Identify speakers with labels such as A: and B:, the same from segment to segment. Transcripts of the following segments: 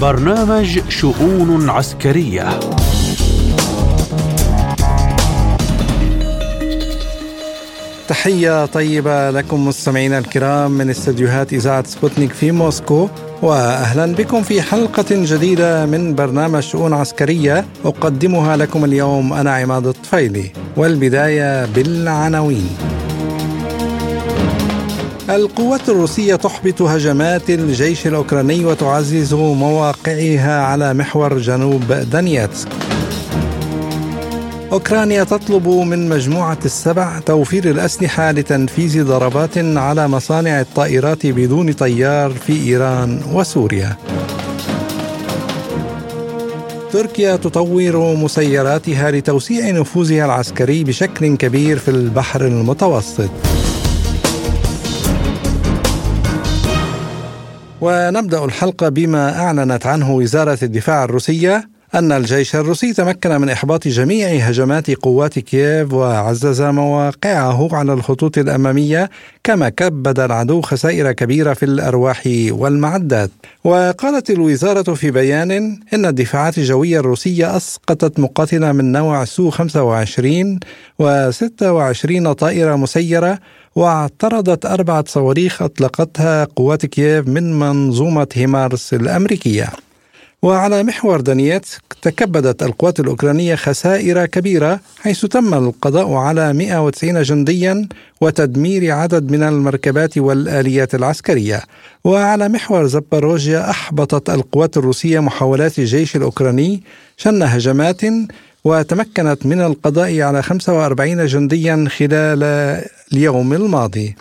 A: برنامج شؤون عسكرية.
B: تحية طيبة لكم مستمعينا الكرام من استديوهات إذاعة سبوتنيك في موسكو وأهلا بكم في حلقة جديدة من برنامج شؤون عسكرية أقدمها لكم اليوم أنا عماد الطفيلي والبداية بالعناوين. القوات الروسية تحبط هجمات الجيش الأوكراني وتعزز مواقعها على محور جنوب دانيتسك أوكرانيا تطلب من مجموعة السبع توفير الأسلحة لتنفيذ ضربات على مصانع الطائرات بدون طيار في إيران وسوريا. تركيا تطور مسيراتها لتوسيع نفوذها العسكري بشكل كبير في البحر المتوسط. ونبدأ الحلقة بما أعلنت عنه وزارة الدفاع الروسية أن الجيش الروسي تمكن من إحباط جميع هجمات قوات كييف وعزز مواقعه على الخطوط الأمامية كما كبد العدو خسائر كبيرة في الأرواح والمعدات. وقالت الوزارة في بيان إن الدفاعات الجوية الروسية أسقطت مقاتلة من نوع سو 25 و26 طائرة مسيرة واعترضت أربعة صواريخ أطلقتها قوات كييف من منظومة هيمارس الأمريكية. وعلى محور دانيتسك تكبدت القوات الأوكرانية خسائر كبيرة حيث تم القضاء على 190 جنديا وتدمير عدد من المركبات والآليات العسكرية. وعلى محور زباروجيا أحبطت القوات الروسية محاولات الجيش الأوكراني شن هجمات وتمكنت من القضاء على 45 جنديا خلال اليوم الماضي.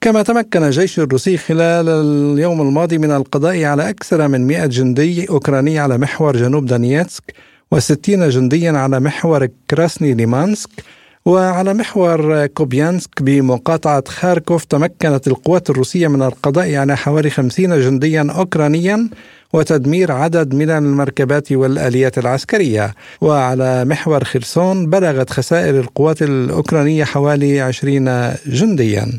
B: كما تمكن الجيش الروسي خلال اليوم الماضي من القضاء على أكثر من 100 جندي أوكراني على محور جنوب دانيتسك و60 جنديا على محور كراسني ليمانسك وعلى محور كوبيانسك بمقاطعة خاركوف. تمكنت القوات الروسية من القضاء على حوالي 50 جنديا أوكرانيا وتدمير عدد من المركبات والآليات العسكرية. وعلى محور خرسون بلغت خسائر القوات الأوكرانية حوالي 20 جنديا.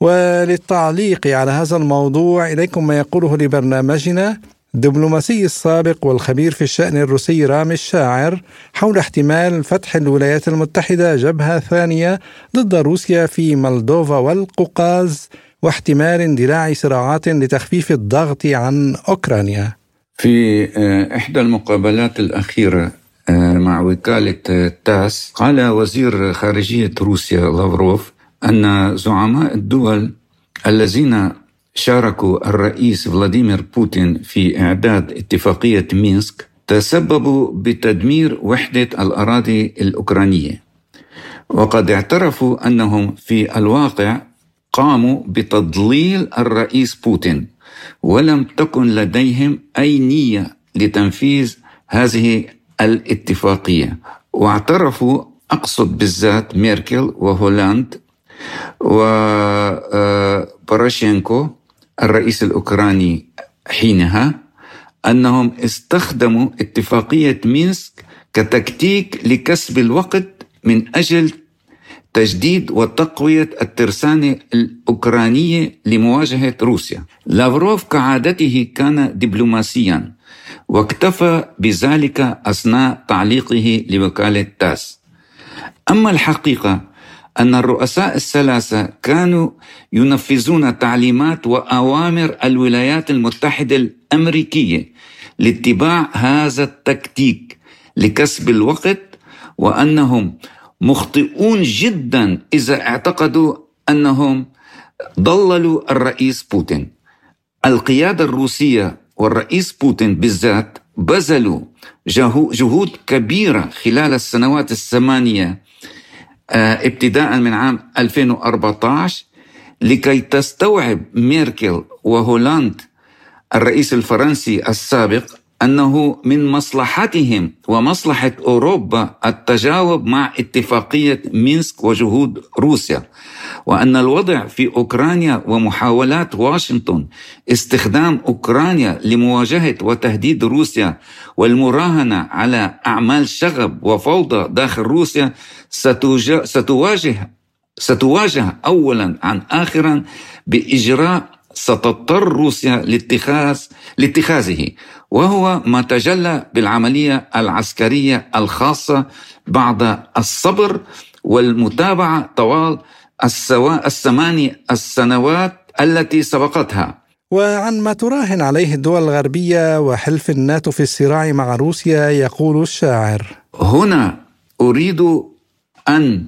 B: وللتعليق على هذا الموضوع إليكم ما يقوله لبرنامجنا الدبلوماسي السابق والخبير في الشأن الروسي رامي الشاعر حول احتمال فتح الولايات المتحدة جبهة ثانية ضد روسيا في مولدوفا والقوقاز واحتمال اندلاع صراعات لتخفيف الضغط عن أوكرانيا.
C: في آه، إحدى المقابلات الأخيرة آه، مع وكالة آه، تاس قال وزير خارجية روسيا لافروف أن زعماء الدول الذين شاركوا الرئيس فلاديمير بوتين في إعداد اتفاقية مينسك تسببوا بتدمير وحدة الأراضي الأوكرانية. وقد اعترفوا أنهم في الواقع قاموا بتضليل الرئيس بوتين ولم تكن لديهم أي نية لتنفيذ هذه الاتفاقية. واعترفوا أقصد بالذات ميركل وهولاند وباراشينكو الرئيس الأوكراني حينها أنهم استخدموا اتفاقية مينسك كتكتيك لكسب الوقت من أجل تجديد وتقوية الترسانة الأوكرانية لمواجهة روسيا. لافروف كعادته كان دبلوماسيا واكتفى بذلك أثناء تعليقه لوكالة تاس. أما الحقيقة أن الرؤساء الثلاثة كانوا ينفذون تعليمات وأوامر الولايات المتحدة الأمريكية لاتباع هذا التكتيك لكسب الوقت وأنهم مخطئون جدا إذا اعتقدوا أنهم ضللوا الرئيس بوتين. القيادة الروسية والرئيس بوتين بالذات بذلوا جهود كبيرة خلال السنوات الثمانية آه، ابتداء من عام 2014 لكي تستوعب ميركل وهولاند الرئيس الفرنسي السابق أنه من مصلحتهم ومصلحة أوروبا التجاوب مع اتفاقية مينسك وجهود روسيا وأن الوضع في أوكرانيا ومحاولات واشنطن استخدام أوكرانيا لمواجهة وتهديد روسيا والمراهنة على أعمال شغب وفوضى داخل روسيا ستواجه ستواجه اولا عن اخرا بإجراء ستضطر روسيا لاتخاذ لاتخاذه. وهو ما تجلى بالعملية العسكرية الخاصة بعد الصبر والمتابعة طوال السوا... الثماني السنوات التي سبقتها.
B: وعن ما تراهن عليه الدول الغربية وحلف الناتو في الصراع مع روسيا يقول الشاعر
C: هنا أريد أن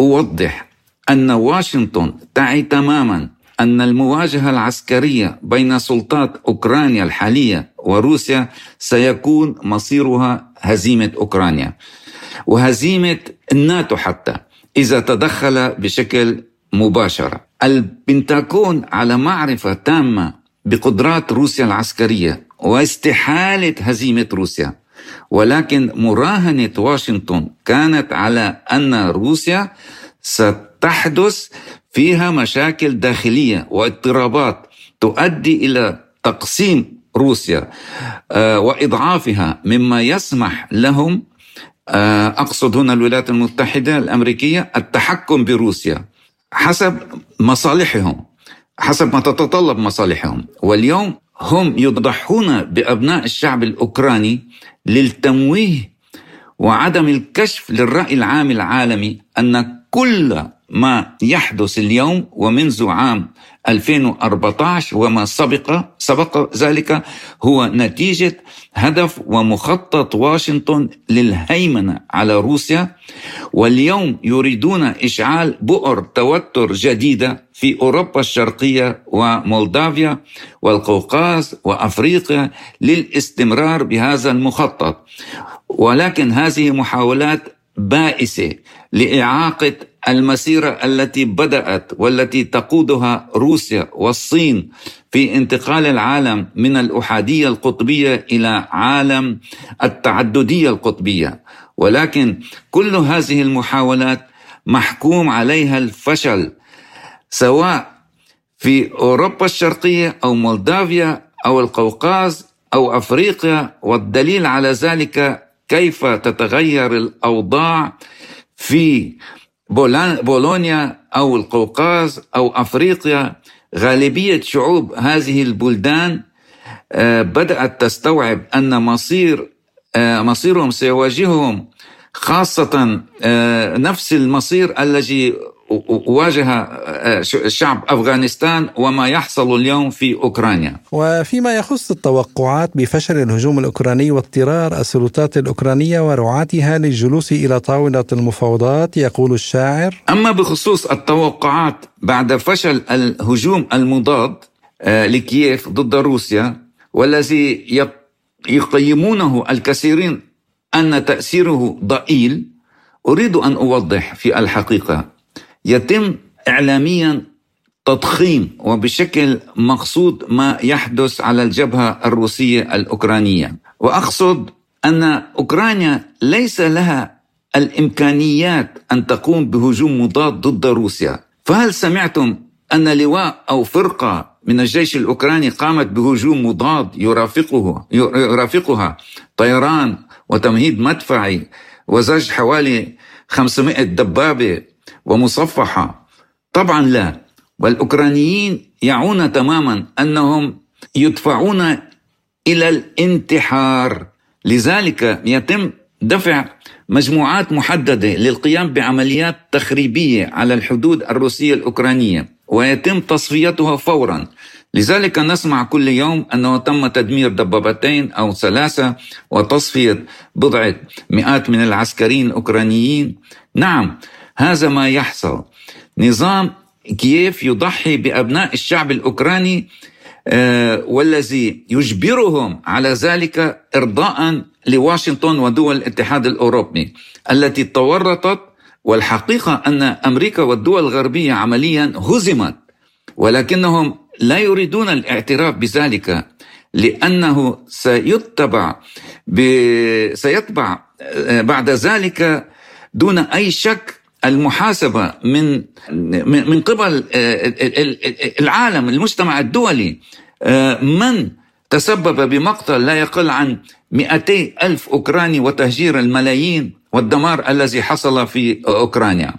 C: أوضح أن واشنطن تعي تماما أن المواجهة العسكرية بين سلطات أوكرانيا الحالية وروسيا سيكون مصيرها هزيمة أوكرانيا. وهزيمة الناتو حتى إذا تدخل بشكل مباشر. البنتاغون على معرفة تامة بقدرات روسيا العسكرية واستحالة هزيمة روسيا. ولكن مراهنة واشنطن كانت على أن روسيا ستحدث فيها مشاكل داخلية واضطرابات تؤدي إلى تقسيم روسيا. آه، وإضعافها مما يسمح لهم آه، أقصد هنا الولايات المتحدة الأمريكية التحكم بروسيا حسب مصالحهم حسب ما تتطلب مصالحهم. واليوم هم يضحون بأبناء الشعب الأوكراني للتمويه وعدم الكشف للرأي العام العالمي أن كل ما يحدث اليوم ومنذ عام 2014 وما سبق سبق ذلك هو نتيجة هدف ومخطط واشنطن للهيمنة على روسيا واليوم يريدون إشعال بؤر توتر جديدة في أوروبا الشرقية ومولدافيا والقوقاز وأفريقيا للاستمرار بهذا المخطط. ولكن هذه محاولات بائسة لإعاقة المسيرة التي بدأت والتي تقودها روسيا والصين في انتقال العالم من الأحادية القطبية إلى عالم التعددية القطبية. ولكن كل هذه المحاولات محكوم عليها الفشل سواء في أوروبا الشرقية أو مولدافيا أو القوقاز أو أفريقيا والدليل على ذلك كيف تتغير الأوضاع في بولونيا أو القوقاز أو أفريقيا؟ غالبية شعوب هذه البلدان آه، بدأت تستوعب أن مصير آه، مصيرهم سيواجههم خاصة آه، نفس المصير الذي واجه آه، شعب أفغانستان وما يحصل اليوم في أوكرانيا.
B: وفيما يخص التوقعات بفشل الهجوم الأوكراني واضطرار السلطات الأوكرانية ورعاتها للجلوس إلى طاولة المفاوضات يقول الشاعر:
C: أما بخصوص التوقعات بعد فشل الهجوم المضاد آه، لكييف ضد روسيا والذي يقيمونه الكثيرين أن تأثيره ضئيل أريد أن أوضح في الحقيقة يتم إعلاميا تضخيم وبشكل مقصود ما يحدث على الجبهة الروسية الأوكرانية. وأقصد أن أوكرانيا ليس لها الإمكانيات أن تقوم بهجوم مضاد ضد روسيا. فهل سمعتم أن لواء أو فرقة من الجيش الأوكراني قامت بهجوم مضاد يرافقه يرافقها؟ طيران وتمهيد مدفعي وزج حوالي 500 دبابة ومصفحة. طبعا لا. والأوكرانيين يعون تماما أنهم يدفعون إلى الانتحار. لذلك يتم دفع مجموعات محددة للقيام بعمليات تخريبية على الحدود الروسية الأوكرانية ويتم تصفيتها فورا. لذلك نسمع كل يوم أنه تم تدمير دبابتين أو ثلاثة وتصفية بضعة مئات من العسكريين الأوكرانيين. نعم هذا ما يحصل. نظام كييف يضحي بأبناء الشعب الأوكراني آه، والذي يجبرهم على ذلك إرضاء لواشنطن ودول الاتحاد الأوروبي التي تورطت والحقيقة أن أمريكا والدول الغربية عمليا هزمت ولكنهم لا يريدون الاعتراف بذلك لأنه سيتبع ب... سيتبع آه، بعد ذلك دون أي شك المحاسبة من من قبل آه، العالم المجتمع الدولي آه، من تسبب بمقتل لا يقل عن 200 ألف أوكراني وتهجير الملايين والدمار الذي حصل في أوكرانيا.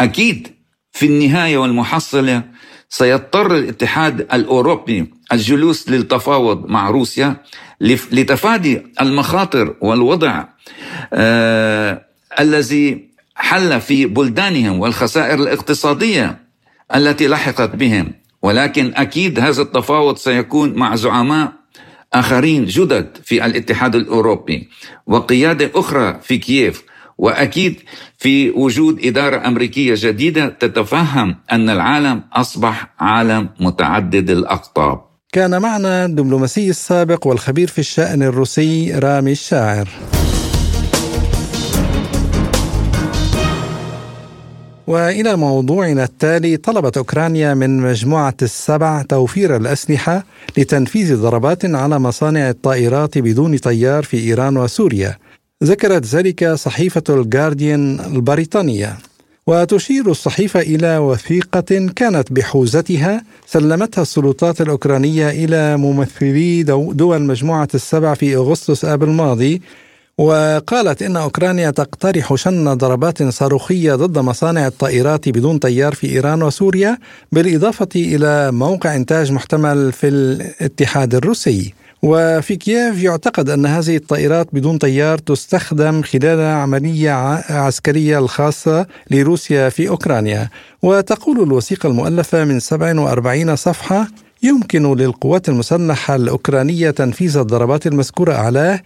C: أكيد في النهاية والمحصلة سيضطر الاتحاد الأوروبي الجلوس للتفاوض مع روسيا لتفادي المخاطر والوضع آه الذي حل في بلدانهم والخسائر الاقتصادية التي لحقت بهم ولكن أكيد هذا التفاوض سيكون مع زعماء آخرين جدد في الاتحاد الأوروبي وقيادة أخرى في كييف وأكيد في وجود إدارة أمريكية جديدة تتفهم أن العالم أصبح عالم متعدد الأقطاب.
B: كان معنا الدبلوماسي السابق والخبير في الشأن الروسي رامي الشاعر. وإلى موضوعنا التالي طلبت أوكرانيا من مجموعة السبع توفير الأسلحة لتنفيذ ضربات على مصانع الطائرات بدون طيار في إيران وسوريا. ذكرت ذلك صحيفة الجارديان البريطانية. وتشير الصحيفة إلى وثيقة كانت بحوزتها سلمتها السلطات الأوكرانية إلى ممثلي دول مجموعة السبع في أغسطس آب الماضي وقالت إن أوكرانيا تقترح شن ضربات صاروخية ضد مصانع الطائرات بدون طيار في إيران وسوريا بالإضافة إلى موقع إنتاج محتمل في الاتحاد الروسي. وفي كييف يعتقد أن هذه الطائرات بدون طيار تستخدم خلال عملية عسكرية الخاصة لروسيا في أوكرانيا. وتقول الوثيقة المؤلفة من 47 صفحة يمكن للقوات المسلحة الأوكرانية تنفيذ الضربات المذكورة أعلاه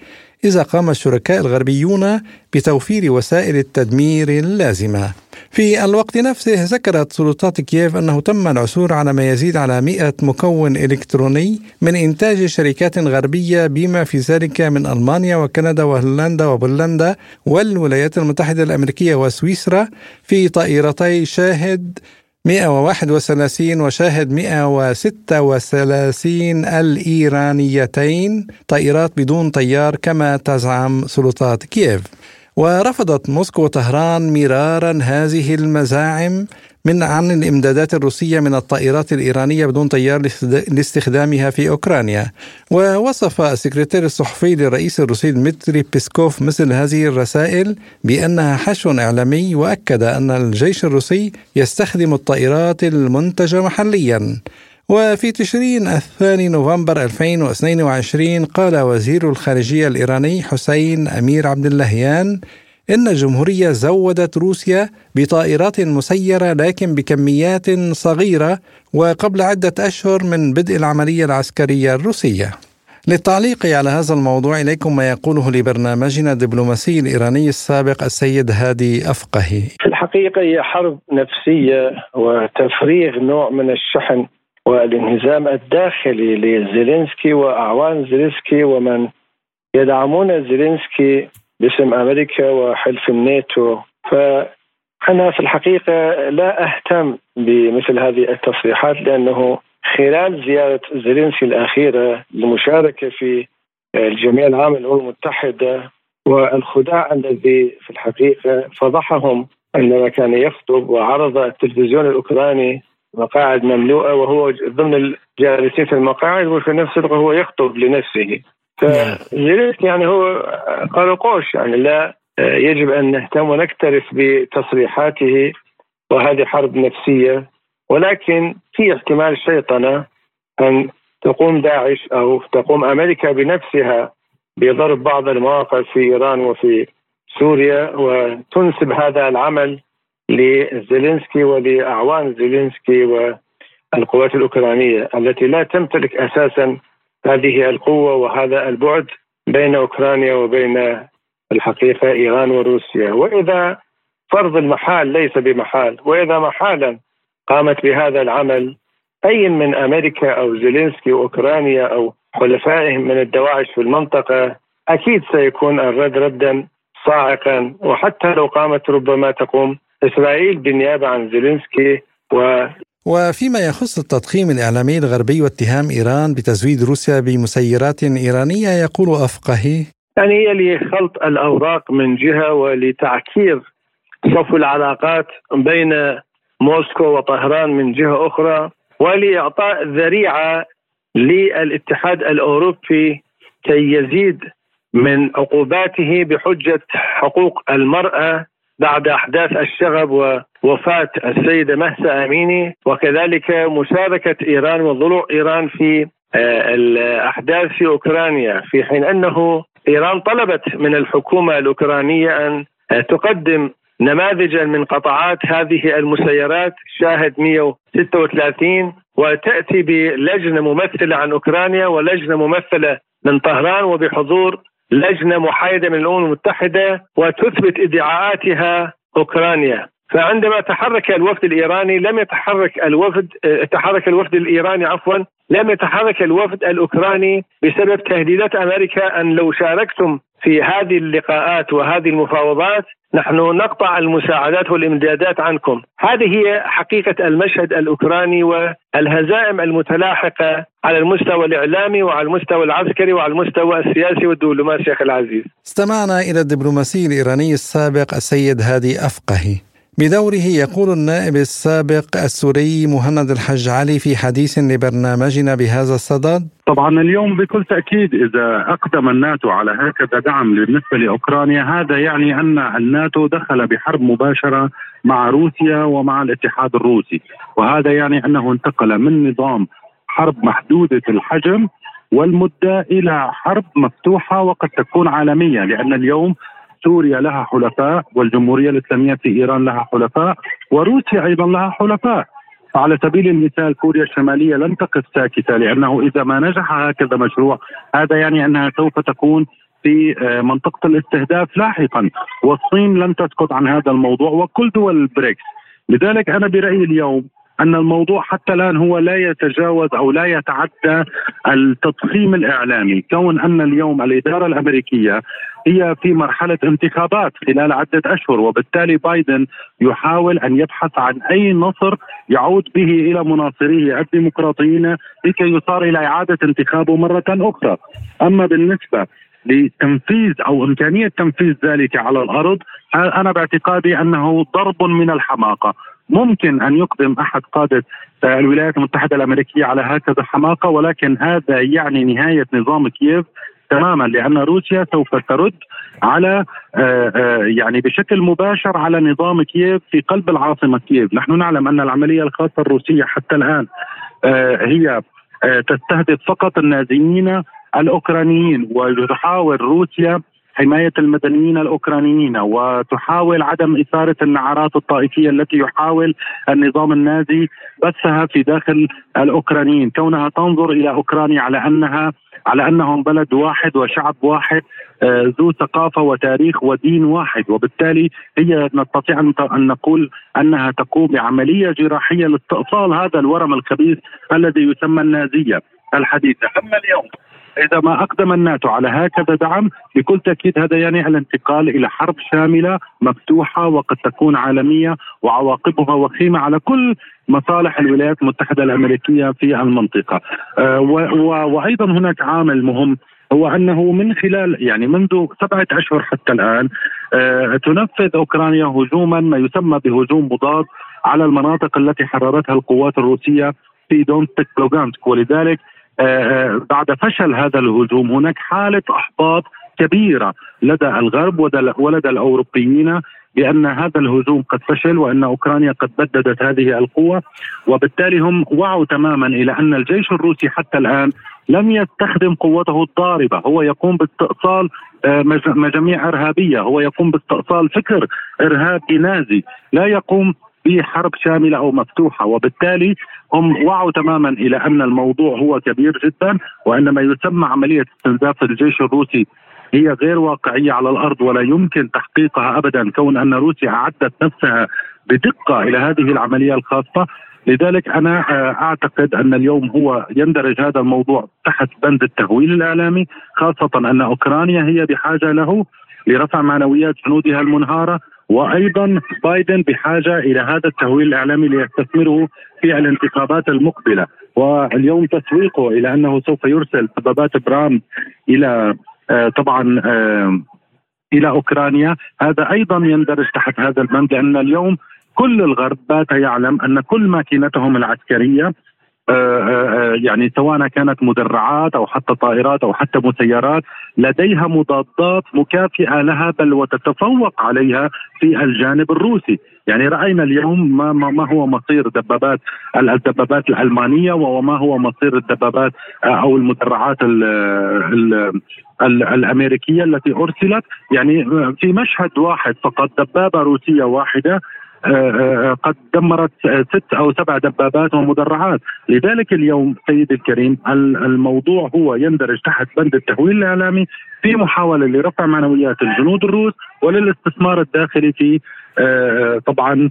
B: إذا قام الشركاء الغربيون بتوفير وسائل التدمير اللازمة. في الوقت نفسه ذكرت سلطات كييف أنه تم العثور على ما يزيد على 100 مكون إلكتروني من إنتاج شركات غربية بما في ذلك من ألمانيا وكندا وهولندا وبولندا والولايات المتحدة الأمريكية وسويسرا في طائرتي شاهد 131 وشاهد 136 الإيرانيتين طائرات بدون طيار كما تزعم سلطات كييف. ورفضت موسكو وطهران مرارا هذه المزاعم من عن الإمدادات الروسية من الطائرات الإيرانية بدون طيار لاستخدامها في أوكرانيا. ووصف السكرتير الصحفي للرئيس الروسي دمتري بيسكوف مثل هذه الرسائل بأنها حشو إعلامي وأكد أن الجيش الروسي يستخدم الطائرات المنتجة محليا. وفي تشرين الثاني نوفمبر 2022 قال وزير الخارجية الإيراني حسين أمير عبد اللهيان إن الجمهورية زودت روسيا بطائرات مسيرة لكن بكميات صغيرة وقبل عدة أشهر من بدء العملية العسكرية الروسية. للتعليق على هذا الموضوع إليكم ما يقوله لبرنامجنا الدبلوماسي الإيراني السابق السيد هادي أفقهي.
D: في الحقيقة هي حرب نفسية وتفريغ نوع من الشحن والانهزام الداخلي لزيلينسكي وأعوان زيلينسكي ومن يدعمون زيلينسكي باسم أمريكا وحلف الناتو. فأنا في الحقيقة لا أهتم بمثل هذه التصريحات لأنه خلال زيارة زيلينسكي الأخيرة للمشاركه في الجمعيه العامه للأمم المتحدة والخداع الذي في الحقيقة فضحهم عندما كان يخطب وعرض التلفزيون الأوكراني مقاعد مملوءة وهو ضمن الجالسين في المقاعد وفي نفس الوقت هو يخطب لنفسه. فزيلينسكي يعني هو قرقوش يعني لا يجب أن نهتم ونكترث بتصريحاته وهذه حرب نفسية. ولكن في احتمال شيطنة أن تقوم داعش أو تقوم أمريكا بنفسها بضرب بعض المواقع في إيران وفي سوريا وتنسب هذا العمل لزيلينسكي ولأعوان زيلينسكي والقوات الأوكرانية التي لا تمتلك أساسا هذه القوة وهذا البعد بين أوكرانيا وبين الحقيقة إيران وروسيا. وإذا فرض المحال ليس بمحال وإذا محالا قامت بهذا العمل أي من أمريكا أو زيلينسكي واوكرانيا أو حلفائهم من الدواعش في المنطقة أكيد سيكون الرد ردا صاعقا. وحتى لو قامت ربما تقوم إسرائيل بالنيابة عن زيلينسكي و
B: وفيما يخص التضخيم الإعلامي الغربي واتهام إيران بتزويد روسيا بمسيرات إيرانية يقول أفقهي
D: يعني هي لخلط الأوراق من جهة ولتعكير صفو العلاقات بين موسكو وطهران من جهة أخرى ولإعطاء ذريعة للاتحاد الأوروبي كي يزيد من عقوباته بحجة حقوق المرأة بعد أحداث الشغب وفاة السيدة مهسا أميني وكذلك مشاركة إيران وضلوع إيران في آه، الأحداث في أوكرانيا في حين أنه إيران طلبت من الحكومة الأوكرانية أن تقدم نماذجا من قطعات هذه المسيرات شاهد 136 وتأتي بلجنة ممثلة عن أوكرانيا ولجنة ممثلة من طهران وبحضور لجنة محايدة من الأمم المتحدة وتثبت ادعاءاتها أوكرانيا. فعندما تحرك الوفد الإيراني لم يتحرك الوفد تحرك الوفد الإيراني عفوا لم يتحرك الوفد الأوكراني بسبب تهديدات أمريكا. أن لو شاركتم في هذه اللقاءات وهذه المفاوضات نحن نقطع المساعدات والامدادات عنكم. هذه هي حقيقة المشهد الأوكراني والهزائم المتلاحقة على المستوى الإعلامي وعلى المستوى العسكري وعلى المستوى السياسي والدبلوماسي أخي العزيز.
B: استمعنا إلى الدبلوماسي الإيراني السابق السيد هادي أفقهي. بدوره يقول النائب السابق السوري مهند الحج علي في حديث لبرنامجنا بهذا الصدد.
E: طبعا اليوم بكل تأكيد إذا أقدم الناتو على هكذا دعم بالنسبة لأوكرانيا هذا يعني أن الناتو دخل بحرب مباشرة مع روسيا ومع الاتحاد الروسي. وهذا يعني أنه انتقل من نظام حرب محدودة الحجم والمدة إلى حرب مفتوحة وقد تكون عالمية لأن اليوم سوريا لها حلفاء والجمهورية الإسلامية في إيران لها حلفاء وروسيا أيضا لها حلفاء. على سبيل المثال كوريا الشمالية لن تقف ساكتة لأنه إذا ما نجح هكذا مشروع هذا يعني أنها سوف تكون في آه، منطقة الاستهداف لاحقا. والصين لن تسكت عن هذا الموضوع وكل دول البريكس. لذلك أنا برأيي اليوم أن الموضوع حتى الآن هو لا يتجاوز أو لا يتعدى التضخيم الإعلامي، كون أن اليوم الإدارة الأمريكية هي في مرحلة انتخابات خلال عدة أشهر وبالتالي بايدن يحاول أن يبحث عن أي نصر يعود به إلى مناصريه الديمقراطيين لكي يصار إلى إعادة انتخابه مرة أخرى. أما بالنسبة لتنفيذ أو إمكانية تنفيذ ذلك على الأرض أنا باعتقادي أنه ضرب من الحماقة ممكن أن يقدم أحد قادة الولايات المتحدة الأمريكية على هكذا حماقة ولكن هذا يعني نهاية نظام كييف تماما لأن روسيا سوف ترد على آه، آه، يعني بشكل مباشر على نظام كييف في قلب العاصمة كييف، نحن نعلم أن العملية الخاصة الروسية حتى الآن آه، هي تستهدف فقط النازيين الأوكرانيين وتحاول روسيا حماية المدنيين الأوكرانيين وتحاول عدم إثارة النعرات الطائفية التي يحاول النظام النازي بثها في داخل الأوكرانيين، كونها تنظر إلى أوكرانيا على انها على أنهم بلد واحد وشعب واحد آه، ذو ثقافة وتاريخ ودين واحد. وبالتالي هي نستطيع أن نقول أنها تقوم بعملية جراحية لاستئصال هذا الورم الخبيث الذي يسمى النازية الحديثة، أما اليوم إذا ما أقدم الناتو على هكذا دعم بكل تأكيد هذا يعني الانتقال إلى حرب شاملة مفتوحة وقد تكون عالمية وعواقبها وخيمة على كل مصالح الولايات المتحدة الأمريكية في المنطقة. آه، وأيضا هناك عامل مهم هو أنه من خلال يعني منذ سبعة أشهر حتى الآن آه، تنفذ أوكرانيا هجوما ما يسمى بهجوم مضاد على المناطق التي حررتها القوات الروسية في دونتك لوغانسك. ولذلك بعد فشل هذا الهجوم هناك حالة أحباط كبيرة لدى الغرب ولدى الأوروبيين بأن هذا الهجوم قد فشل وأن أوكرانيا قد بددت هذه القوة وبالتالي هم وعوا تماما إلى أن الجيش الروسي حتى الآن لم يستخدم قوته الضاربة، هو يقوم باستئصال آه، مجاميع إرهابية، هو يقوم باستئصال فكر إرهابي نازي، لا يقوم بحرب شاملة أو مفتوحة وبالتالي هم وعوا تماما إلى أن الموضوع هو كبير جدا وان ما يسمى عملية استنزاف الجيش الروسي هي غير واقعية على الأرض ولا يمكن تحقيقها ابدا كون أن روسيا أعدت نفسها بدقة إلى هذه العملية الخاصة. لذلك أنا آه، أعتقد أن اليوم هو يندرج هذا الموضوع تحت بند التهويل الإعلامي خاصة أن أوكرانيا هي بحاجة له لرفع معنويات جنودها المنهارة. وأيضا بايدن بحاجة إلى هذا التهويل الإعلامي ليستثمره في الانتخابات المقبلة. واليوم تسويقه إلى أنه سوف يرسل دبابات برام إلى آه، طبعا آه، إلى أوكرانيا. هذا أيضا يندرج تحت هذا البند لأن اليوم كل الغرب بات يعلم أن كل ماكينتهم العسكرية يعني سواء كانت مدرعات أو حتى طائرات أو حتى مسيرات لديها مضادات مكافئة لها بل وتتفوق عليها في الجانب الروسي، يعني رأينا اليوم ما ما هو مصير دبابات الدبابات الألمانية وما هو مصير الدبابات أو المدرعات ال ال الأمريكية التي أرسلت. يعني في مشهد واحد فقط دبابة روسية واحدة آه، آه، قد دمرت ست أو سبع دبابات ومدرعات، لذلك اليوم سيدي الكريم الموضوع هو يندرج تحت بند التهويل الإعلامي في محاولة لرفع معنويات الجنود الروس وللاستثمار الداخلي في آه، طبعا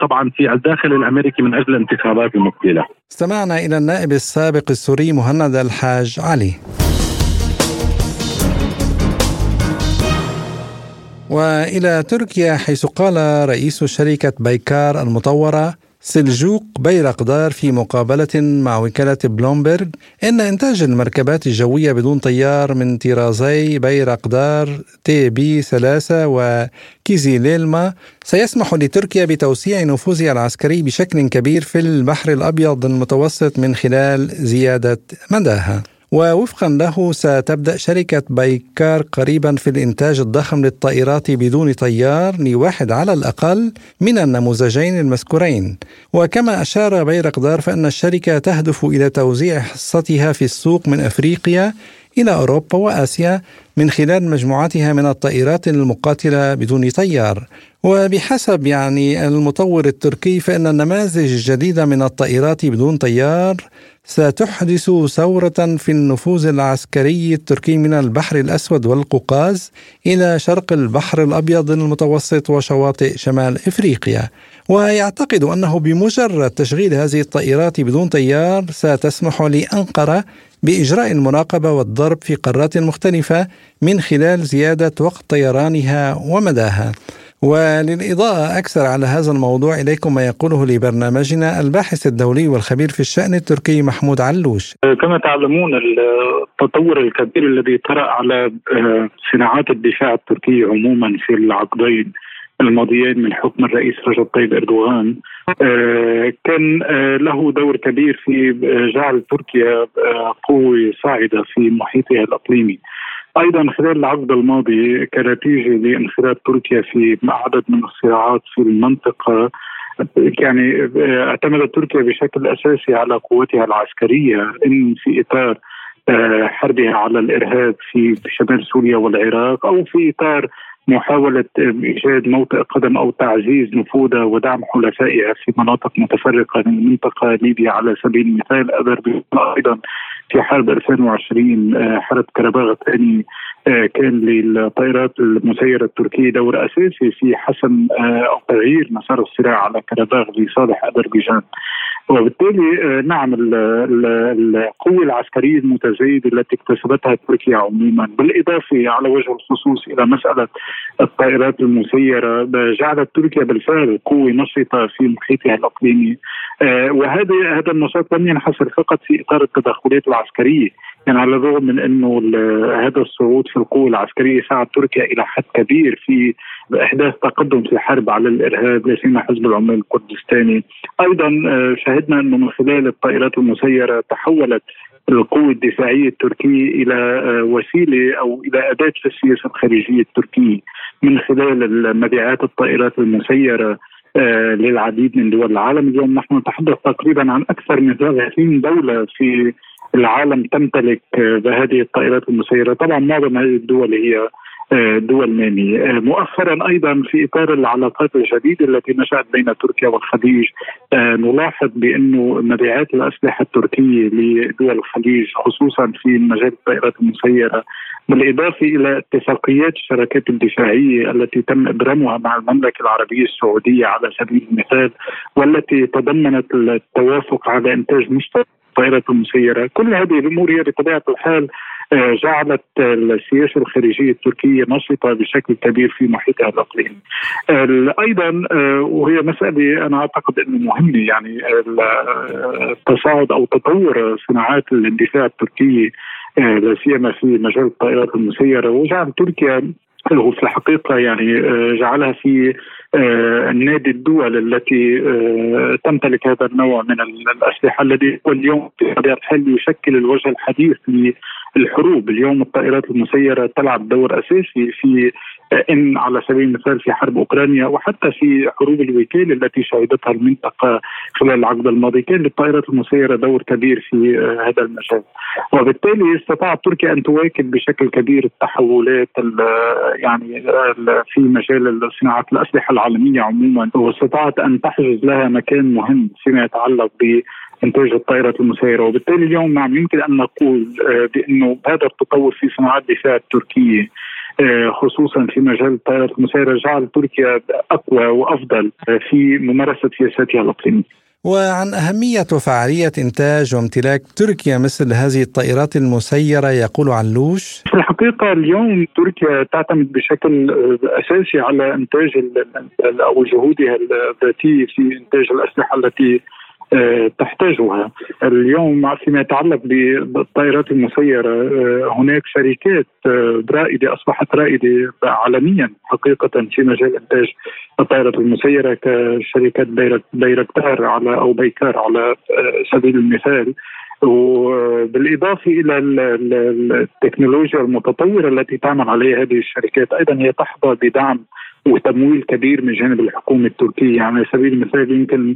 E: طبعا في الداخل الأمريكي من أجل الانتخابات المقبله.
B: استمعنا إلى النائب السابق السوري مهند الحاج علي. وإلى تركيا حيث قال رئيس شركة بيكار المطورة سلجوق بيرقدار في مقابلة مع وكالة بلومبرغ إن إنتاج المركبات الجوية بدون طيار من طرازي بيرقدار TB ثلاثة وكيزيليلما سيسمح لتركيا بتوسيع نفوذها العسكري بشكل كبير في البحر الأبيض المتوسط من خلال زيادة مداها. ووفقا له ستبدأ شركة بايكار قريبا في الإنتاج الضخم للطائرات بدون طيار لواحد على الأقل من النموذجين المذكورين. وكما أشار بيرقدار فإن الشركة تهدف إلى توزيع حصتها في السوق من أفريقيا إلى أوروبا وآسيا من خلال مجموعتها من الطائرات المقاتلة بدون طيار. وبحسب يعني المطور التركي فإن النماذج الجديدة من الطائرات بدون طيار ستحدث ثورة في النفوذ العسكري التركي من البحر الأسود والقوقاز إلى شرق البحر الأبيض المتوسط وشواطئ شمال إفريقيا. ويعتقد أنه بمجرد تشغيل هذه الطائرات بدون طيار ستسمح لأنقرة بإجراء المراقبة والضرب في قارات مختلفة من خلال زيادة وقت طيرانها ومداها. وللإضاءة أكثر على هذا الموضوع إليكم ما يقوله لبرنامجنا الباحث الدولي والخبير في الشأن التركي محمود علوش.
F: كما تعلمون التطور الكبير الذي طرأ على آه، صناعات الدفاع التركية عموما في العقدين الماضيين من حكم الرئيس رجب طيب إردوغان آه، كان آه، له دور كبير في جعل تركيا قوة صاعدة في محيطها الإقليمي. أيضا خلال العقد الماضي كنتيجة لانخراط تركيا في عدد من الصراعات في المنطقة يعني اعتمدت تركيا بشكل أساسي على قوتها العسكرية إن في إطار آه، حربها على الإرهاب في شمال سوريا والعراق أو في إطار محاولة إيجاد موطئ قدم أو تعزيز نفوذها ودعم حلفائها في مناطق متفرقة من المنطقة ليبيا على سبيل المثال أذربيجان أيضا في حرب 2020 آه، حرب كرباغ الثاني آه، كان للطائرات المسيرة التركية دور أساسي في حسم آه، أو تغيير مسار الصراع على كرباغ لصالح أذربيجان. وبالتالي آه، نعم القوة العسكرية المتزايدة التي اكتسبتها تركيا عموما بالإضافة على وجه الخصوص إلى مسألة الطائرات المسيرة جعلت تركيا بالفعل قوة نشطة في محيطها الإقليمي. آه، وهذا هذا النشاط لم ينحصر فقط في إطار التدخلات العسكرية يعني على الرغم من إنه هذا الصعود في القوة العسكرية ساعد تركيا إلى حد كبير في احداث تقدم في الحرب على الإرهاب لا سيما حزب العمال الكردستاني. أيضا آه، شهدنا أنه من خلال الطائرات المسيرة تحولت القوة الدفاعية التركية إلى آه، وسيلة أو إلى أداة في السياسة الخارجية التركية. من خلال مبيعات الطائرات المسيرة آه، للعديد من دول العالم. اليوم نحن نتحدث تقريبا عن أكثر من 30 دولة في العالم تمتلك بهذه الطائرات المسيرة. طبعا معظم هذه الدول هي دول نامية آه، مؤخرا أيضا في إطار العلاقات الجديدة التي نشأت بين تركيا والخليج آه، نلاحظ بأنه مبيعات الأسلحة التركية لدول الخليج خصوصا في مجال الطائرات المسيرة بالإضافة إلى اتفاقيات الشراكات الدفاعية التي تم إبرامها مع المملكة العربية السعودية على سبيل المثال والتي تضمنت التوافق على إنتاج مشترك الطائرات المسيرة. كل هذه الأمور هي بطبيعة الحال جعلت السياسة الخارجية التركية نشطه بشكل كبير في محيطها الاقليمي. أيضا آه، وهي مسألة أنا أعتقد إنه مهمة يعني التصاعد أو تطور صناعات الدفاع التركية آه، لا سيما في مجال الطائرات المسيرة وجعل تركيا هو في الحقيقة يعني جعلها في النادي الدول التي تمتلك هذا النوع من الأسلحة الذي هو اليوم في طبيعة الحال يشكل الوجه الحديث الحروب اليوم الطائرات المسيرة تلعب دور أساسي في إن على سبيل المثال في حرب أوكرانيا وحتى في حروب الوكاله التي شهدتها المنطقة خلال العقد الماضي كان للطائرات المسيرة دور كبير في آه، هذا المجال. وبالتالي استطاعت تركيا أن تواكب بشكل كبير التحولات يعني في مجال صناعة الأسلحة العالمية عموما واستطاعت أن تحجز لها مكان مهم فيما يتعلق ب انتاج الطائرات المسيرة. وبالتالي اليوم نعم يمكن أن نقول آه، بأنه هذا التطور في صناعات الدفاع التركية آه، خصوصا في مجال الطائرات المسيرة جعل تركيا أقوى وأفضل في ممارسة سياساتها الإقليمية.
B: وعن أهمية وفعالية إنتاج وامتلاك تركيا مثل هذه الطائرات المسيرة يقول علوش
F: في الحقيقة اليوم تركيا تعتمد بشكل أساسي على إنتاج أو جهودها الذاتية في إنتاج الأسلحة التي آه، تحتاجها. اليوم فيما يتعلق بالطائرات المسيرة آه، هناك شركات آه، رائدة أصبحت رائدة عالميا حقيقة في مجال إنتاج الطائرات المسيرة كشركات بيركتار على أو بيكار على سبيل المثال. وبالإضافة إلى التكنولوجيا المتطورة التي تعمل عليها هذه الشركات أيضا هي تحظى بدعم وتمويل كبير من جانب الحكومة التركية يعني على سبيل المثال يمكن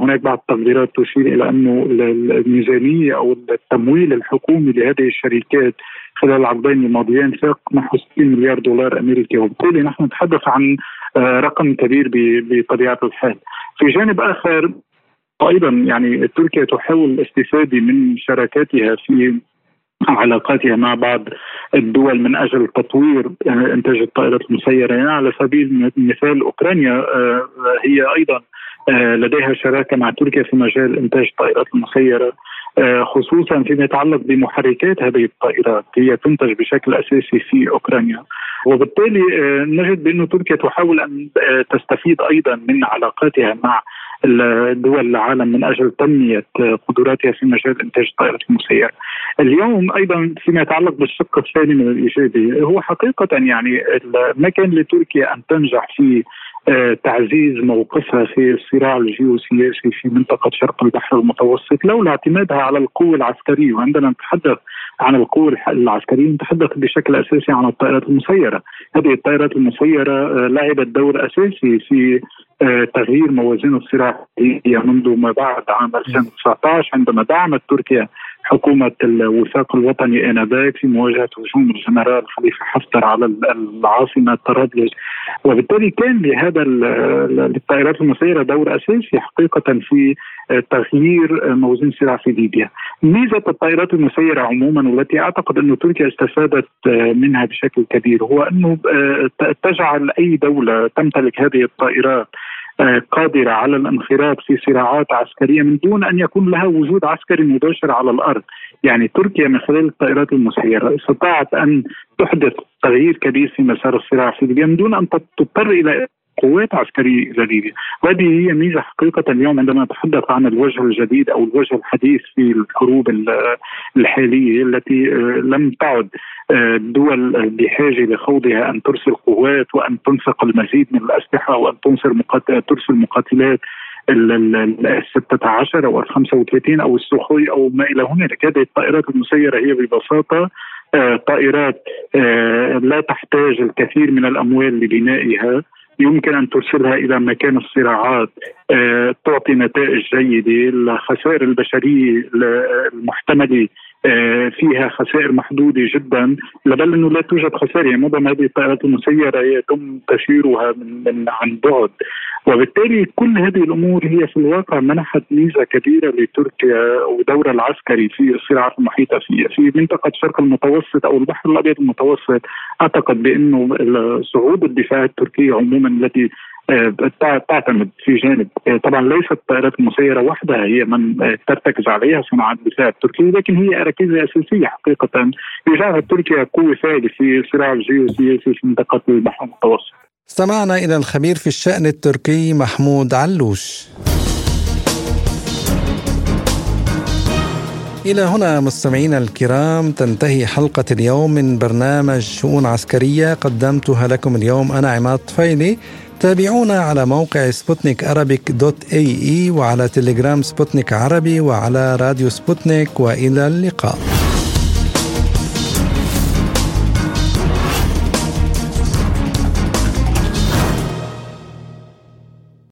F: هناك بعض التقديرات تشير إلى أنه الميزانية أو التمويل الحكومي لهذه الشركات خلال العقدين الماضيين فاق نحو 60 مليار دولار أمريكي وبالتالي نحن نتحدث عن آه، رقم كبير بطبيعة الحال. في جانب آخر أيضا يعني تركيا تحاول الاستفادة من شراكاتها في علاقاتها مع بعض الدول من أجل تطوير آه، إنتاج الطائرات المسيرة. يعني على سبيل المثال أوكرانيا آه، هي أيضا آه، لديها شراكة مع تركيا في مجال إنتاج الطائرات المسيره آه، خصوصا فيما يتعلق بمحركات هذه الطائرات. هي تنتج بشكل أساسي في أوكرانيا. وبالتالي نجد بأن تركيا تحاول أن تستفيد أيضا من علاقاتها مع دول العالم من أجل تنمية قدراتها في مجال إنتاج الطائرات المسيرة. اليوم أيضا فيما يتعلق بالشق الثاني من الإيجابي هو حقيقة يعني ما كان لتركيا أن تنجح في تعزيز موقفها في الصراع الجيوسياسي في منطقة شرق البحر المتوسط لولا اعتمادها على القوة العسكرية وعندما نتحدث عن القوة العسكرية نتحدث بشكل أساسي عن الطائرات المسيرة. هذه الطائرات المسيرة آه، لعبت دور أساسي في آه، تغيير موازين الصراع منذ ما بعد عام 2019 عندما دعمت تركيا حكومة الوفاق الوطني آنذاك في مواجهة هجوم الجنرال خليفة حفتر على العاصمة طرابلس. وبالتالي كان لهذا للطائرات المسيرة دور أساسي حقيقة في تغيير موازين السلع في ليبيا. ميزة الطائرات المسيرة عموما والتي أعتقد أن تركيا استفادت منها بشكل كبير هو أنه تجعل أي دولة تمتلك هذه الطائرات قادرة على الانخراط في صراعات عسكرية من دون أن يكون لها وجود عسكري مباشر على الأرض. يعني تركيا من خلال الطائرات المسيرة استطاعت أن تحدث تغيير كبير في مسار الصراع في ليبيا من دون أن تضطر إلى قوات إلى ليبيا، وهذه هي ميزة حقيقة اليوم عندما نتحدث عن الوجه الجديد أو الوجه الحديث في الحروب الحالية التي آه، لم تعد الدول آه، بحاجه لخوضها أن ترسل قوات وأن تنفق المزيد من الأسلحة وأن تنصر مقاتل ترسل مقاتلات ال 16 أو ال 35 أو السخوي أو ما إلى هنالك، هذه الطائرات المسيرة هي ببساطة آه، طائرات لا تحتاج الكثير من الأموال لبنائها. يمكن أن ترسلها إلى مكان الصراعات آه، تعطي نتائج جيدة الخسائر البشرية المحتملة. فيها خسائر محدودة جدا. بل أنه لا توجد خسائر يعني معظم هذه الطائرات المسيرة يتم تسييرها من, من عن بعد. وبالتالي كل هذه الأمور هي في الواقع منحت ميزة كبيرة لتركيا ودورها العسكري في الصراعات المحيطة فيها. في منطقة الشرق المتوسط أو البحر الأبيض المتوسط أعتقد بأنه صعود الدفاع التركي عموما التي آه، تعتمد في جانب. آه، طبعا ليست الطائرات المسيرة وحدها هي من آه، ترتكز عليها صناعة الدفاع التركي لكن هي ركيزة أساسية حقيقة. يجعلها تركيا قوة فاعلة في الصراع الجيوسياسي في منطقة البحر المتوسط.
B: استمعنا إلى الخبير في الشأن التركي محمود علوش. إلى هنا مستمعينا الكرام تنتهي حلقة اليوم من برنامج شؤون عسكرية. قدمتها لكم اليوم أنا عماد طفيلي. تابعونا على موقع سبوتنيك Arabic dot ae وعلى تليجرام سبوتنيك عربي وعلى راديو سبوتنيك وإلى اللقاء.